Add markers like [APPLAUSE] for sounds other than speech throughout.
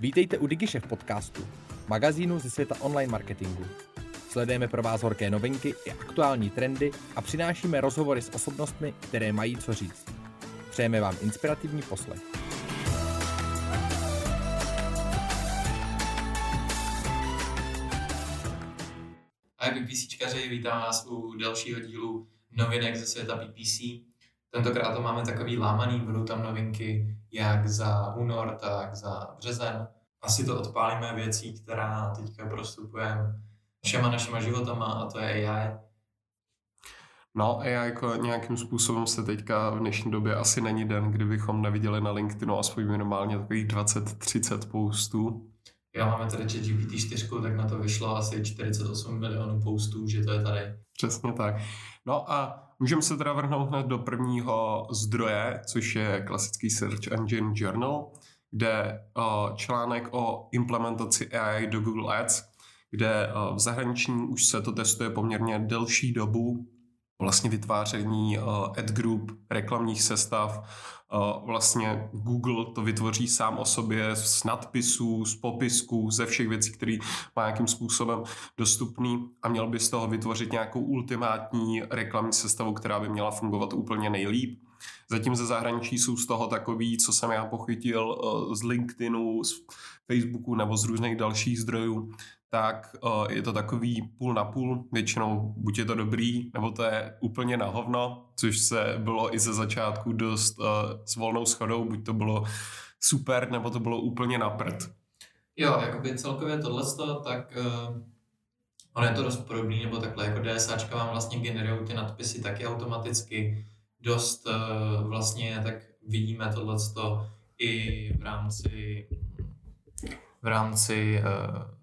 Vítejte u DigiShef podcastu, magazínu ze světa online marketingu. Sledujeme pro vás horké novinky i aktuální trendy a přinášíme rozhovory s osobnostmi, které mají co říct. Přejeme vám inspirativní poslech. Ahoj PPCčkaři, vítám vás u dalšího dílu novinek ze světa PPC. Tentokrát to máme takový lámaný, budou tam novinky jak za únor, tak za březen. Asi to odpálíme věcí, která teďka prostupujeme všema našima životama a to je AI. No, AI jako nějakým způsobem se teďka v dnešní době asi není den, kdybychom neviděli na LinkedInu aspoň minimálně takových 20-30 postů. Já máme tady chat GPT 4, tak na to vyšlo asi 48 milionů postů, že to je tady. Přesně tak. No a můžeme se teda vrhnout hned do prvního zdroje, což je klasický Search Engine Journal, kde článek o implementaci AI do Google Ads, kde v zahraničí už se to testuje poměrně delší dobu, vlastně vytváření ad group, reklamních sestav, vlastně Google to vytvoří sám o sobě z nadpisů, z popisků, ze všech věcí, které má nějakým způsobem dostupný a měl by z toho vytvořit nějakou ultimátní reklamní sestavu, která by měla fungovat úplně nejlíp. Zatím ze zahraničí jsou z toho takový, co jsem já pochytil z LinkedInu, z Facebooku nebo z různých dalších zdrojů, tak uh, je to takový půl na půl. Většinou buď je to dobrý, nebo to je úplně na hovno, což se bylo i ze začátku dost uh, s volnou schodou, buď to bylo super, nebo to bylo úplně na prd. Jo, jakoby celkově tohle, tak uh, ono je to dost podobný, nebo takhle, jako DSAčka vám vlastně generují ty nadpisy taky automaticky. Dost uh, vlastně tak vidíme tohle i v rámci v rámci uh,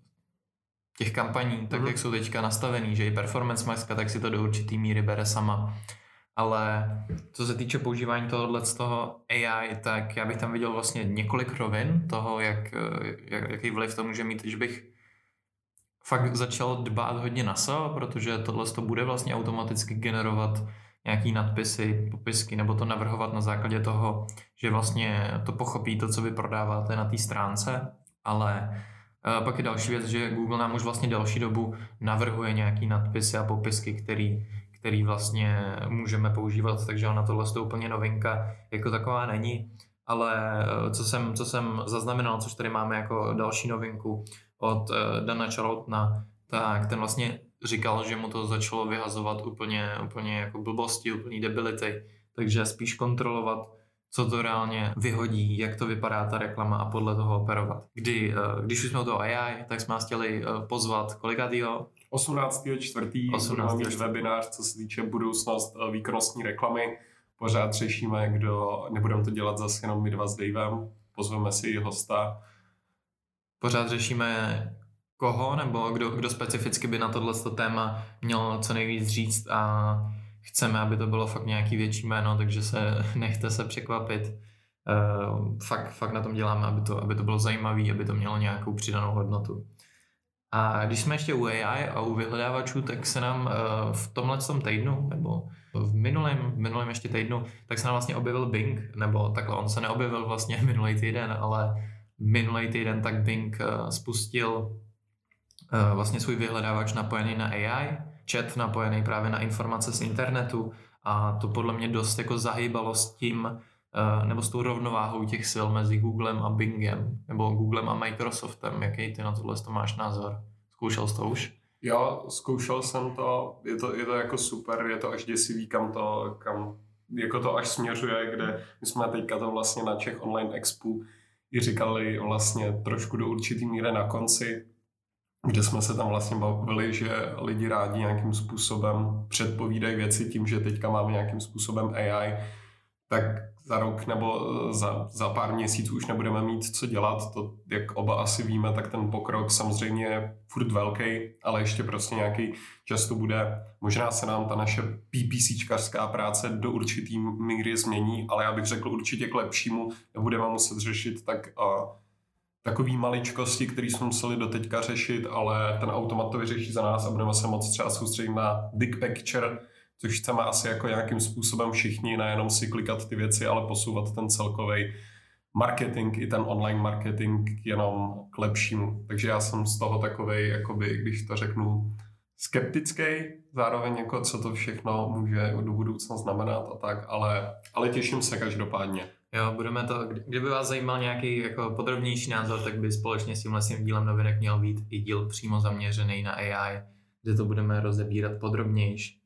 těch kampaní, tak mm. jak jsou teďka nastavený, že i performance maska, tak si to do určitý míry bere sama. Ale co se týče používání tohohle z toho AI, tak já bych tam viděl vlastně několik rovin toho, jak, jak, jaký vliv to může mít, že bych fakt začal dbát hodně na SEO, protože tohle to bude vlastně automaticky generovat nějaký nadpisy, popisky, nebo to navrhovat na základě toho, že vlastně to pochopí to, co vy prodáváte na té stránce, ale pak je další věc, že Google nám už vlastně další dobu navrhuje nějaký nadpisy a popisky, který, který vlastně můžeme používat, takže ona tohle je úplně novinka jako taková není. Ale uh, co jsem, co jsem zaznamenal, což tady máme jako další novinku od uh, Dana Charlotna, tak ten vlastně říkal, že mu to začalo vyhazovat úplně, úplně jako blbosti, úplný debility, takže spíš kontrolovat co to reálně vyhodí, jak to vypadá ta reklama a podle toho operovat. Kdy, eh, když už jsme o toho AI, tak jsme vás chtěli eh, pozvat kolikátýho? 18. čtvrtý 18. mít webinář, co se týče budoucnost eh, výkonnostní reklamy. Pořád řešíme, kdo, nebudeme to dělat zase jenom my dva s Davem, pozveme si i hosta. Pořád řešíme koho, nebo kdo, kdo specificky by na tohle téma měl co nejvíc říct a chceme, aby to bylo fakt nějaký větší jméno, takže se [LAUGHS] nechte se překvapit. Uh, fakt, fakt na tom děláme, aby to, aby to bylo zajímavé, aby to mělo nějakou přidanou hodnotu. A když jsme ještě u AI a u vyhledávačů, tak se nám uh, v tomhle tom týdnu, nebo v minulém, v minulém ještě týdnu, tak se nám vlastně objevil Bing, nebo takhle, on se neobjevil vlastně [LAUGHS] minulý týden, ale minulý týden tak Bing uh, spustil vlastně svůj vyhledávač napojený na AI, chat napojený právě na informace z internetu a to podle mě dost jako zahýbalo s tím, uh, nebo s tou rovnováhou těch sil mezi Googlem a Bingem, nebo Googlem a Microsoftem. Jaký ty na tohle to máš názor? Zkoušel jsi to už? Jo, zkoušel jsem to, je to, je to jako super, je to až děsivý, kam to, kam jako to až směřuje, kde my jsme teďka to vlastně na Czech Online Expo i říkali vlastně trošku do určitý míry na konci, kde jsme se tam vlastně bavili, že lidi rádi nějakým způsobem předpovídají věci tím, že teďka máme nějakým způsobem AI, tak za rok nebo eh, za, za pár měsíců už nebudeme mít co dělat. To, jak oba asi víme, tak ten pokrok samozřejmě je furt velký, ale ještě prostě nějaký čas to bude. Možná se nám ta naše PPCčkařská práce do určitý míry změní, ale já bych řekl určitě k lepšímu. Nebudeme muset řešit tak uh, takový maličkosti, které jsme museli doteďka řešit, ale ten automat to vyřeší za nás a budeme se moc třeba soustředit na big picture, což chceme asi jako nějakým způsobem všichni, nejenom si klikat ty věci, ale posouvat ten celkový marketing i ten online marketing jenom k lepšímu. Takže já jsem z toho takovej, jakoby, když to řeknu, skeptický, zároveň jako co to všechno může do budoucna znamenat a tak, ale, ale těším se každopádně. Jo, budeme to, kdyby vás zajímal nějaký jako podrobnější názor, tak by společně s tímhle dílem novinek měl být i díl přímo zaměřený na AI, kde to budeme rozebírat podrobnější.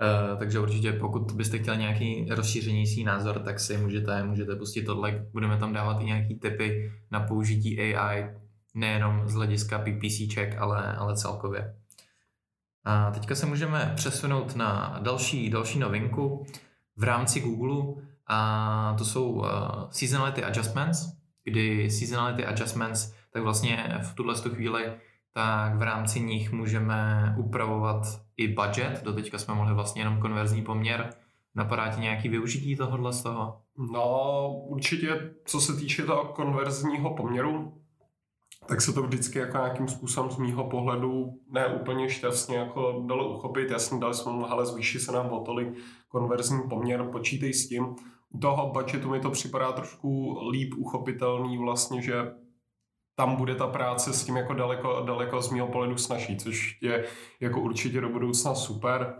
Uh, takže určitě pokud byste chtěl nějaký rozšířenější názor, tak si můžete, můžete pustit tohle. Budeme tam dávat i nějaký tipy na použití AI, nejenom z hlediska PPCček, ale, ale celkově. A teďka se můžeme přesunout na další, další novinku v rámci Google a to jsou uh, seasonality adjustments, kdy seasonality adjustments, tak vlastně v tuhle chvíli tak v rámci nich můžeme upravovat i budget. Do teďka jsme mohli vlastně jenom konverzní poměr. Napadá ti nějaký využití tohohle z toho? No, určitě, co se týče toho konverzního poměru, tak se to vždycky jako nějakým způsobem z mýho pohledu ne úplně šťastně jako dalo uchopit. Jasně, dali jsme mu, ale zvýší se nám o tolik konverzní poměr, počítej s tím. U toho budgetu mi to připadá trošku líp uchopitelný vlastně, že tam bude ta práce s tím jako daleko, daleko z mého pohledu snaží, což je jako určitě do budoucna super.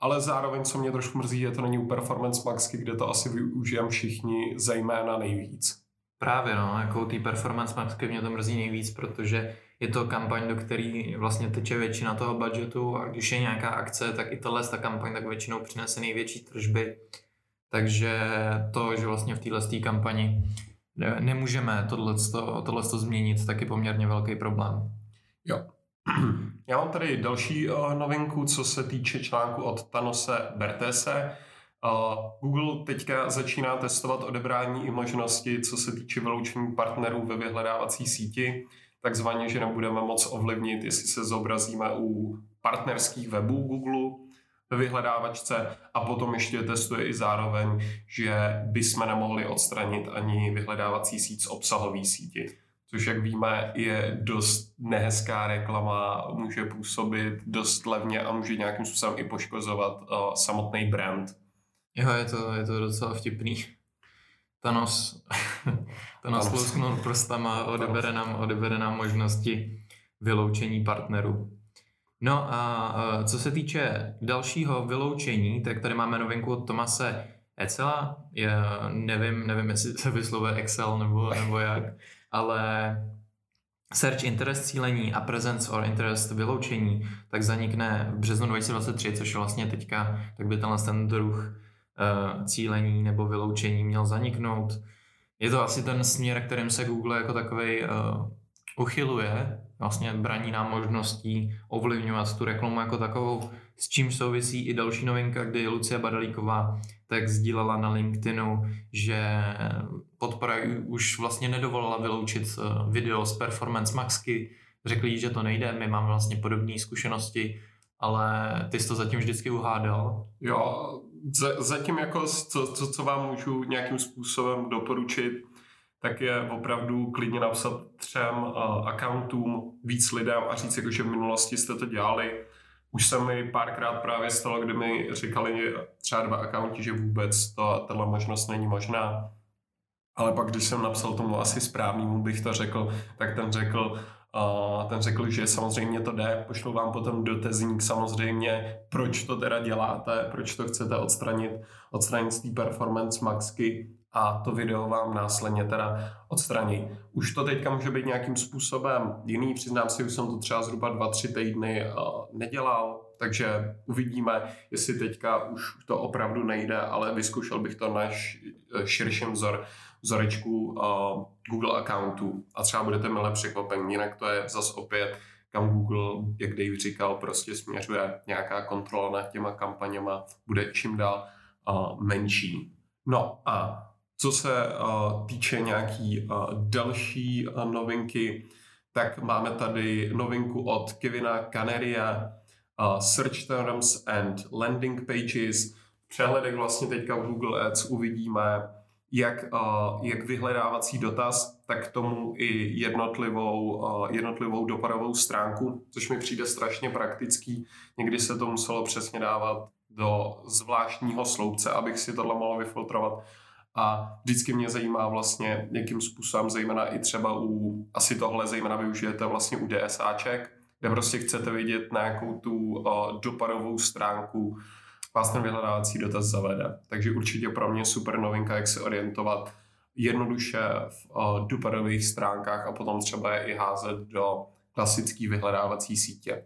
Ale zároveň, co mě trošku mrzí, je to není u Performance Maxky, kde to asi využijeme všichni zejména nejvíc. Právě no, jako ty Performance Maxky mě to mrzí nejvíc, protože je to kampaň, do který vlastně teče většina toho budgetu a když je nějaká akce, tak i tohle ta kampaň tak většinou přinese největší tržby. Takže to, že vlastně v téhle kampani nemůžeme tohle změnit, tak je poměrně velký problém. Jo. [CLEARS THROAT] Já mám tady další uh, novinku, co se týče článku od Tanose Bertese. Uh, Google teďka začíná testovat odebrání i možnosti, co se týče vyloučení partnerů ve vyhledávací síti, takzvaně, že nebudeme moc ovlivnit, jestli se zobrazíme u partnerských webů Google, ve vyhledávačce a potom ještě testuje i zároveň, že bychom nemohli odstranit ani vyhledávací síť z obsahové síti. Což, jak víme, je dost nehezká reklama, může působit dost levně a může nějakým způsobem i poškozovat uh, samotný brand. Jo, je to, je to docela vtipný. Thanos, [LAUGHS] Thanos, Thanos. lusknul prstama, odebere nám, odebere nám možnosti vyloučení partnerů. No a co se týče dalšího vyloučení, tak tady máme novinku od Tomase Ecela. Já nevím, nevím, jestli se vyslovuje Excel nebo, nebo jak, ale Search interest cílení a presence or interest vyloučení tak zanikne v březnu 2023, což je vlastně teďka, tak by tenhle ten druh uh, cílení nebo vyloučení měl zaniknout. Je to asi ten směr, kterým se Google jako takový uh, uchyluje, vlastně braní nám možností ovlivňovat tu reklamu jako takovou, s čím souvisí i další novinka, kdy Lucie Badalíková tak sdílela na LinkedInu, že podpora už vlastně nedovolila vyloučit eh, video z Performance Maxky, řekli že to nejde, my máme vlastně podobné zkušenosti, ale ty jsi to zatím vždycky uhádal. Jo, zatím jako co, co, co vám můžu nějakým způsobem doporučit, tak je opravdu klidně napsat třem uh, accountům víc lidem a říct, jako, že v minulosti jste to dělali. Už se mi párkrát právě stalo, kdy mi říkali třeba dva accounti, že vůbec to, tato možnost není možná. Ale pak, když jsem napsal tomu asi správnému, bych to řekl, tak ten řekl, uh, ten řekl, že samozřejmě to jde, pošlu vám potom dotazník samozřejmě, proč to teda děláte, proč to chcete odstranit, odstranit z té performance maxky a to video vám následně teda odstraní. Už to teďka může být nějakým způsobem jiný, přiznám si, už jsem to třeba zhruba dva, tři týdny nedělal, takže uvidíme, jestli teďka už to opravdu nejde, ale vyzkoušel bych to na širším vzor, vzorečku uh, Google accountu a třeba budete milé překvapení, jinak to je zas opět kam Google, jak Dave říkal, prostě směřuje nějaká kontrola nad těma kampaněma, bude čím dál menší. No a co se uh, týče nějaký uh, další uh, novinky, tak máme tady novinku od Kevina Caneria, Search Terms and Landing Pages. V vlastně teďka v Google Ads uvidíme, jak, jak vyhledávací dotaz, tak tomu i jednotlivou, jednotlivou dopadovou stránku, což mi přijde strašně praktický. Někdy se to muselo přesně dávat do zvláštního sloupce, abych si tohle mohl vyfiltrovat a vždycky mě zajímá vlastně, jakým způsobem, zejména i třeba u, asi tohle zejména využijete vlastně u DSAček, kde prostě chcete vidět na jakou tu uh, dopadovou stránku vás ten vyhledávací dotaz zavede. Takže určitě pro mě super novinka, jak se orientovat jednoduše v uh, dopadových stránkách a potom třeba je i házet do klasické vyhledávací sítě.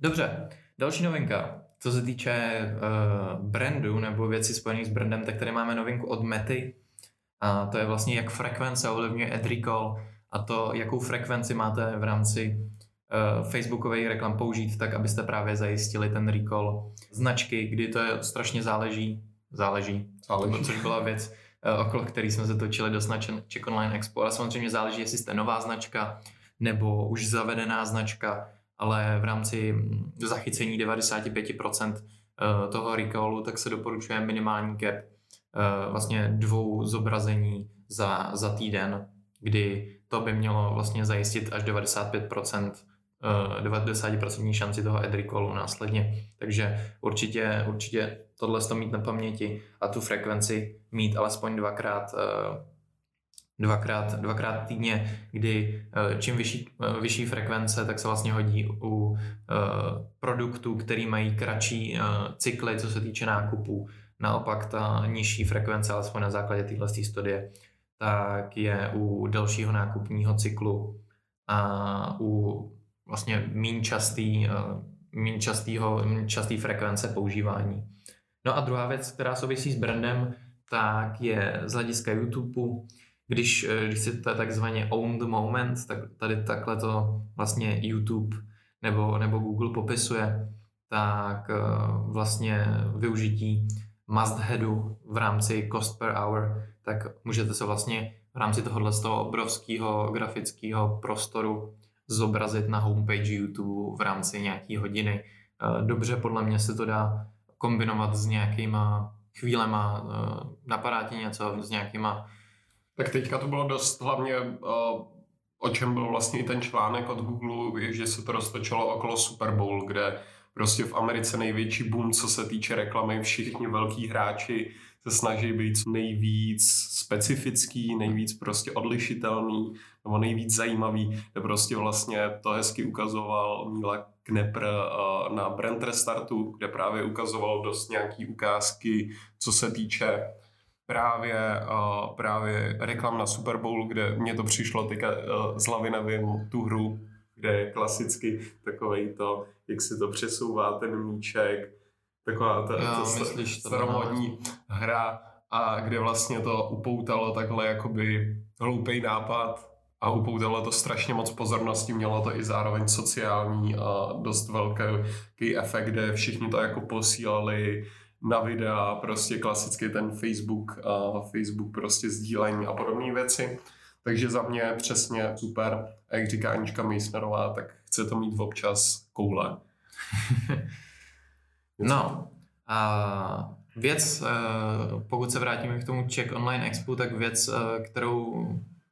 Dobře, další novinka. Co se týče uh, brandu nebo věcí spojených s brandem, tak tady máme novinku od Mety. A to je vlastně, jak frekvence ovlivňuje ad recall a to, jakou frekvenci máte v rámci uh, Facebookových reklam použít, tak abyste právě zajistili ten recall značky, kdy to je strašně záleží, záleží, záleží. což byla věc, uh, okolo který jsme se točili dost na Check Online Expo, ale samozřejmě záleží, jestli jste nová značka nebo už zavedená značka, ale v rámci zachycení 95% eh, toho recallu, tak se doporučuje minimální cap eh, vlastně dvou zobrazení za, za týden, kdy to by mělo vlastně zajistit až 95% 90% eh, šanci toho recallu následně. Takže určitě, určitě tohle to mít na paměti a tu frekvenci mít alespoň dvakrát dvakrát, dvakrát týdně, kdy eh, čím vyšší, eh, vyšší frekvence, tak se vlastně hodí u eh, produktů, který mají kratší cykly, co se týče nákupů. Naopak ta nižší frekvence, alespoň na základě téhle studie, tak je u delšího nákupního cyklu a u vlastně méně častý, méně častýho, méně častý frekvence používání. No a druhá věc, která souvisí s brandem, tak je z hlediska YouTube když, eh, když si to takzvaně own the moment, tak tady takhle to vlastně YouTube nebo, nebo Google popisuje, tak eh, vlastně využití must headu v rámci cost per hour, tak můžete se vlastně v rámci tohohle z toho obrovského grafického prostoru zobrazit na homepage YouTube v rámci nějaký hodiny. Eh, dobře, podle mě se to dá kombinovat s nějakýma chvílema, napadá ti něco s nějakýma tak teďka to bylo dost hlavně, uh, o čem byl vlastně i ten článek od Google, že se to roztočilo okolo Super Bowl, kde prostě v Americe největší boom, co se týče reklamy, všichni velký hráči se snaží být nejvíc specifický, nejvíc prostě odlišitelný nebo nejvíc zajímavý, prostě vlastně to hezky ukazoval Míla Knepr uh, na Brand Restartu, kde právě ukazoval dost nějaký ukázky, co se týče právě, uh, právě reklam na Super Bowl, kde mě to přišlo teďka uh, z hlavy nevím tu hru, kde je klasicky takovej to, jak se to přesouvá ten míček, taková ta, to myslíš, staromodní hra a kde vlastně to upoutalo takhle jakoby hloupý nápad a upoutalo to strašně moc pozornosti, mělo to i zároveň sociální a dost velký efekt, kde všichni to jako posílali na videa, prostě klasicky ten Facebook a Facebook prostě sdílení a podobné věci. Takže za mě přesně super. A jak říká Anička Meissnerová, tak chce to mít občas koule. [LAUGHS] no, a věc, eh, pokud se vrátíme k tomu Czech Online Expo, tak věc, eh, kterou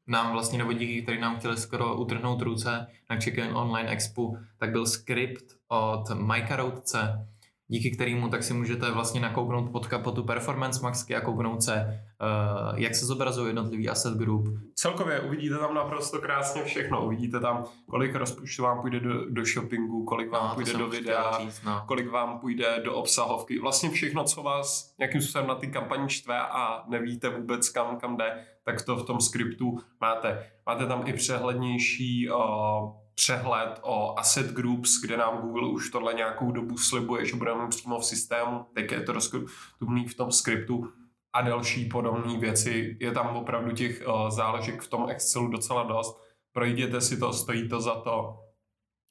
nám vlastně, nebo díky, který nám chtěli skoro utrhnout ruce na Czech Online Expo, tak byl skript od Majka Roudce, díky kterému tak si můžete vlastně nakouknout pod kapotu Performance Maxky a kouknout se, uh, jak se zobrazují jednotlivý asset group. Celkově uvidíte tam naprosto krásně všechno. Uvidíte tam, kolik rozpočtu vám půjde do, do shoppingu, kolik vám no, půjde do videa, říct, no. kolik vám půjde do obsahovky. Vlastně všechno, co vás nějakým způsobem na ty kampaní štve a nevíte vůbec kam, kam jde, tak to v tom skriptu máte. Máte tam i přehlednější uh, přehled o asset groups, kde nám Google už tohle nějakou dobu slibuje, že budeme přímo v systému, teď je to dostupný v tom skriptu a další podobné věci. Je tam opravdu těch uh, záležek v tom Excelu docela dost. Projděte si to, stojí to za to.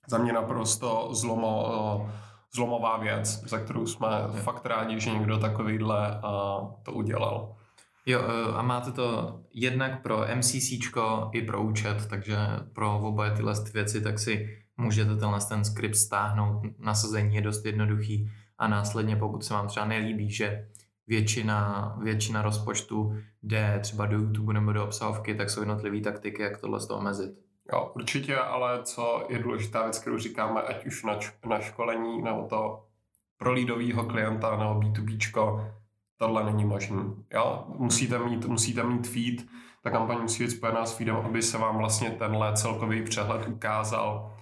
Za mě naprosto zlomo, uh, zlomová věc, za kterou jsme fakt rádi, že někdo takovýhle uh, to udělal. Jo, eh, a máte to jednak pro MCC i pro účet, takže pro oboje tyhle věci, tak si můžete tenhle ten skript stáhnout, nasazení je dost jednoduchý a následně, pokud se vám třeba nelíbí, že většina, většina rozpočtu jde třeba do YouTube nebo do obsahovky, tak jsou jednotlivé taktiky, jak tohle z toho omezit. Jo, určitě, ale co je důležitá věc, kterou říkáme, ať už na, na školení nebo to pro lídového klienta nebo B2Bčko, tohle není možný. Jo? Musíte, mít, musíte mít feed, ta kampaň musí být spojená s feedem, aby se vám vlastně tenhle celkový přehled ukázal.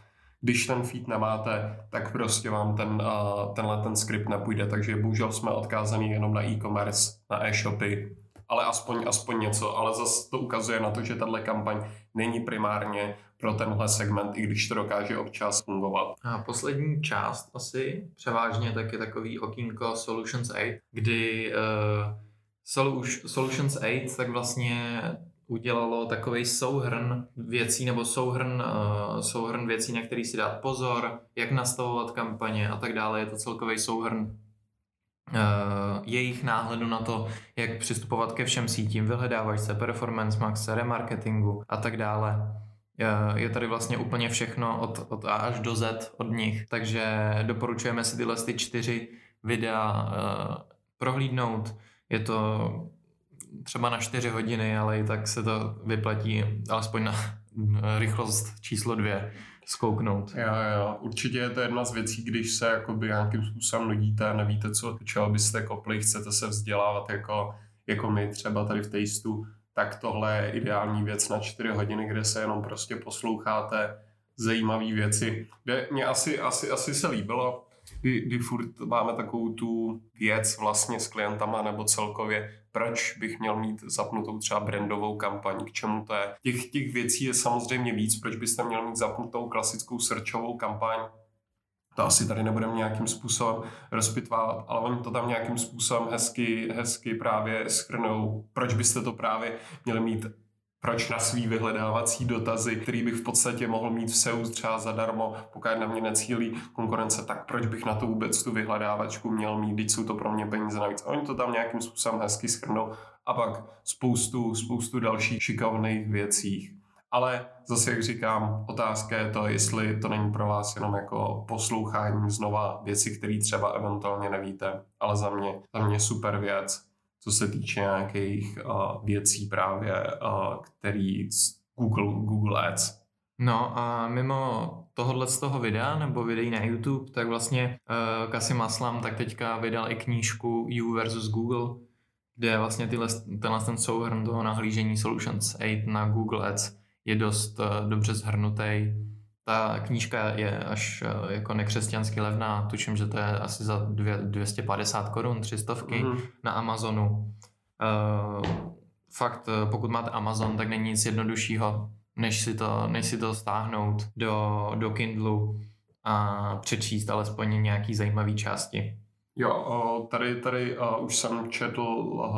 Když ten feed nemáte, tak prostě vám ten, uh, tenhle ten skript nepůjde, takže bohužel jsme odkázaný jenom na e-commerce, na e-shopy, ale aspoň, aspoň něco. Ale zase to ukazuje na to, že tahle kampaň není primárně pro tenhle segment, i když to dokáže občas fungovat. A poslední část asi převážně tak je takový okýnko Solutions 8, kdy uh, Solutions 8 tak vlastně udělalo takový souhrn věcí nebo souhrn, uh, souhrn věcí, na který si dát pozor, jak nastavovat kampaně a tak dále. Je to celkový souhrn uh, jejich náhledu na to, jak přistupovat ke všem sítím, vyhledávačce, performance max, remarketingu a tak dále. Uh, je tady vlastně úplně všechno od, od A až do Z od nich, takže doporučujeme si tyhle ty čtyři videa uh, prohlídnout. Je to třeba na 4 hodiny, ale i tak se to vyplatí alespoň na [LAUGHS] rychlost číslo dvě zkouknout. Jo, jo, určitě je to jedna z věcí, když se jakoby nějakým způsobem nudíte a nevíte, co, čeho byste kopli, chcete se vzdělávat jako, jako my třeba tady v Tasteu, tak tohle je ideální věc na 4 hodiny, kde se jenom prostě posloucháte zajímavé věci. Kde mě asi, asi, asi se líbilo, kdy, kdy furt máme takovou tu věc vlastně s klientama nebo celkově, proč bych měl mít zapnutou třeba brandovou kampaň, k čemu to je. Těch, těch věcí je samozřejmě víc, proč byste měl mít zapnutou klasickou searchovou kampaň, to asi tady nebudeme nějakým způsobem rozpitvávat, ale oni to tam nějakým způsobem hezky, hezky právě schrnou, proč byste to právě měli mít proč na svý vyhledávací dotazy, který bych v podstatě mohl mít v SEO třeba zadarmo, pokud na mě necílí konkurence, tak proč bych na to vůbec tu vyhledávačku měl mít, když jsou to pro mě peníze navíc. Oni to tam nějakým způsobem hezky schrnou a pak spoustu, spoustu dalších šikovných věcí. Ale zase, jak říkám, otázka je to, jestli to není pro vás jenom jako poslouchání znova věci, které třeba eventuálně nevíte, ale za mě, za mě super věc co se týče nějakých uh, věcí právě, uh, který Google, Google Ads. No a mimo tohohle z toho videa nebo videí na YouTube, tak vlastně uh, Kasim Aslam tak teďka vydal i knížku You versus Google, kde vlastně tyhle, tenhle ten souhrn toho nahlížení Solutions 8 na Google Ads je dost uh, dobře zhrnutý ta knížka je až eh, jako nekřesťansky levná, tuším, že to je asi za dvě, 250 korun, 300 mm-hmm. na Amazonu. Uh, fakt, eh, pokud máte Amazon, tak není nic jednoduššího, než si to, než si to stáhnout do, do Kindlu a přečíst alespoň nějaký zajímavý části. Jo, tady, tady uh, už jsem četl uh,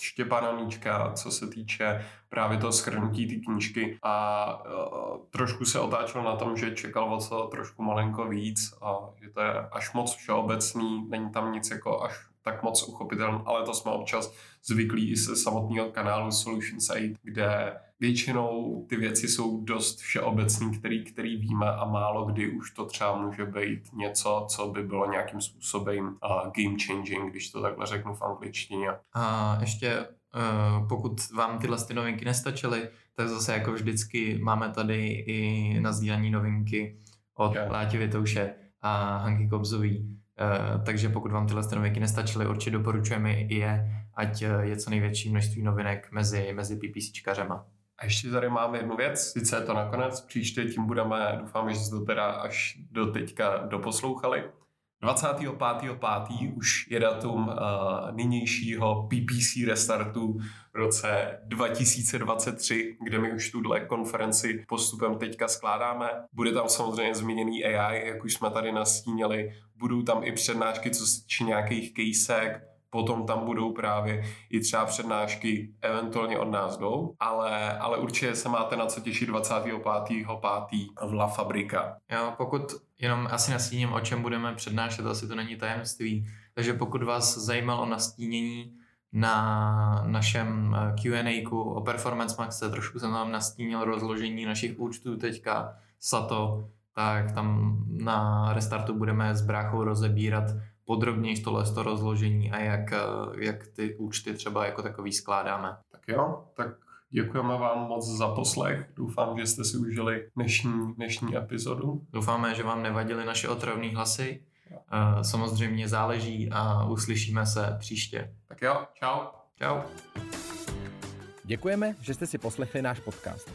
Štěpana Míčka, co se týče právě toho schrnutí té knížky. A uh, trošku se otáčel na tom, že čekal o co trošku malinko víc a že to je až moc všeobecný, není tam nic jako až tak moc uchopitelný, ale to jsme občas zvyklí i se samotného kanálu Solutions 8, kde většinou ty věci jsou dost všeobecný, který, který víme a málo kdy už to třeba může být něco, co by bylo nějakým způsobem uh, game changing, když to takhle řeknu v angličtině. A ještě uh, pokud vám tyhle ty novinky nestačily, tak zase jako vždycky máme tady i na sdílení novinky od okay. Láti Vitouše a Hanky Kobzový. Uh, takže pokud vám tyhle novinky nestačily, určitě doporučujeme i je, ať je co největší množství novinek mezi, mezi PPCčkařema. A ještě tady máme jednu věc, sice je to nakonec, příště tím budeme, doufám, že jste to teda až do teďka doposlouchali. 25.5. už je datum uh, nynějšího PPC restartu v roce 2023, kde my už tuhle konferenci postupem teďka skládáme. Bude tam samozřejmě zmíněný AI, jak už jsme tady nastínili. Budou tam i přednášky, co se týče nějakých kejsek, potom tam budou právě i třeba přednášky eventuálně od nás jdou, ale, ale určitě se máte na co těšit 25.5. v La Fabrika. Jo, pokud jenom asi nastíním, o čem budeme přednášet, asi to není tajemství, takže pokud vás zajímalo nastínění na našem eh, Q&A o Performance Max, trošku jsem tam nastínil rozložení našich účtů teďka Sato, tak tam na restartu budeme s bráchou rozebírat podrobněji tohle to rozložení a jak, eh, jak ty účty třeba jako takový skládáme. Tak jo, tak děkujeme vám moc za poslech. Doufám, že jste si užili dnešní, dnešní epizodu. Doufáme, že vám nevadily naše otravné hlasy uh, samozřejmě záleží a uslyšíme se příště. Tak jo, čau. Čau. Děkujeme, že jste si poslechli náš podcast.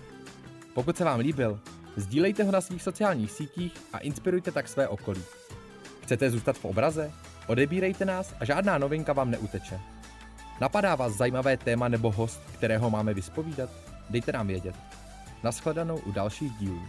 Pokud se vám líbil, sdílejte ho na svých sociálních sítích a inspirujte tak své okolí. Chcete zůstat v obraze? Odebírejte nás a žádná novinka vám neuteče. Napadá vás zajímavé téma nebo host, kterého máme vyspovídat? Dejte nám vědět. Naschledanou u dalších dílů.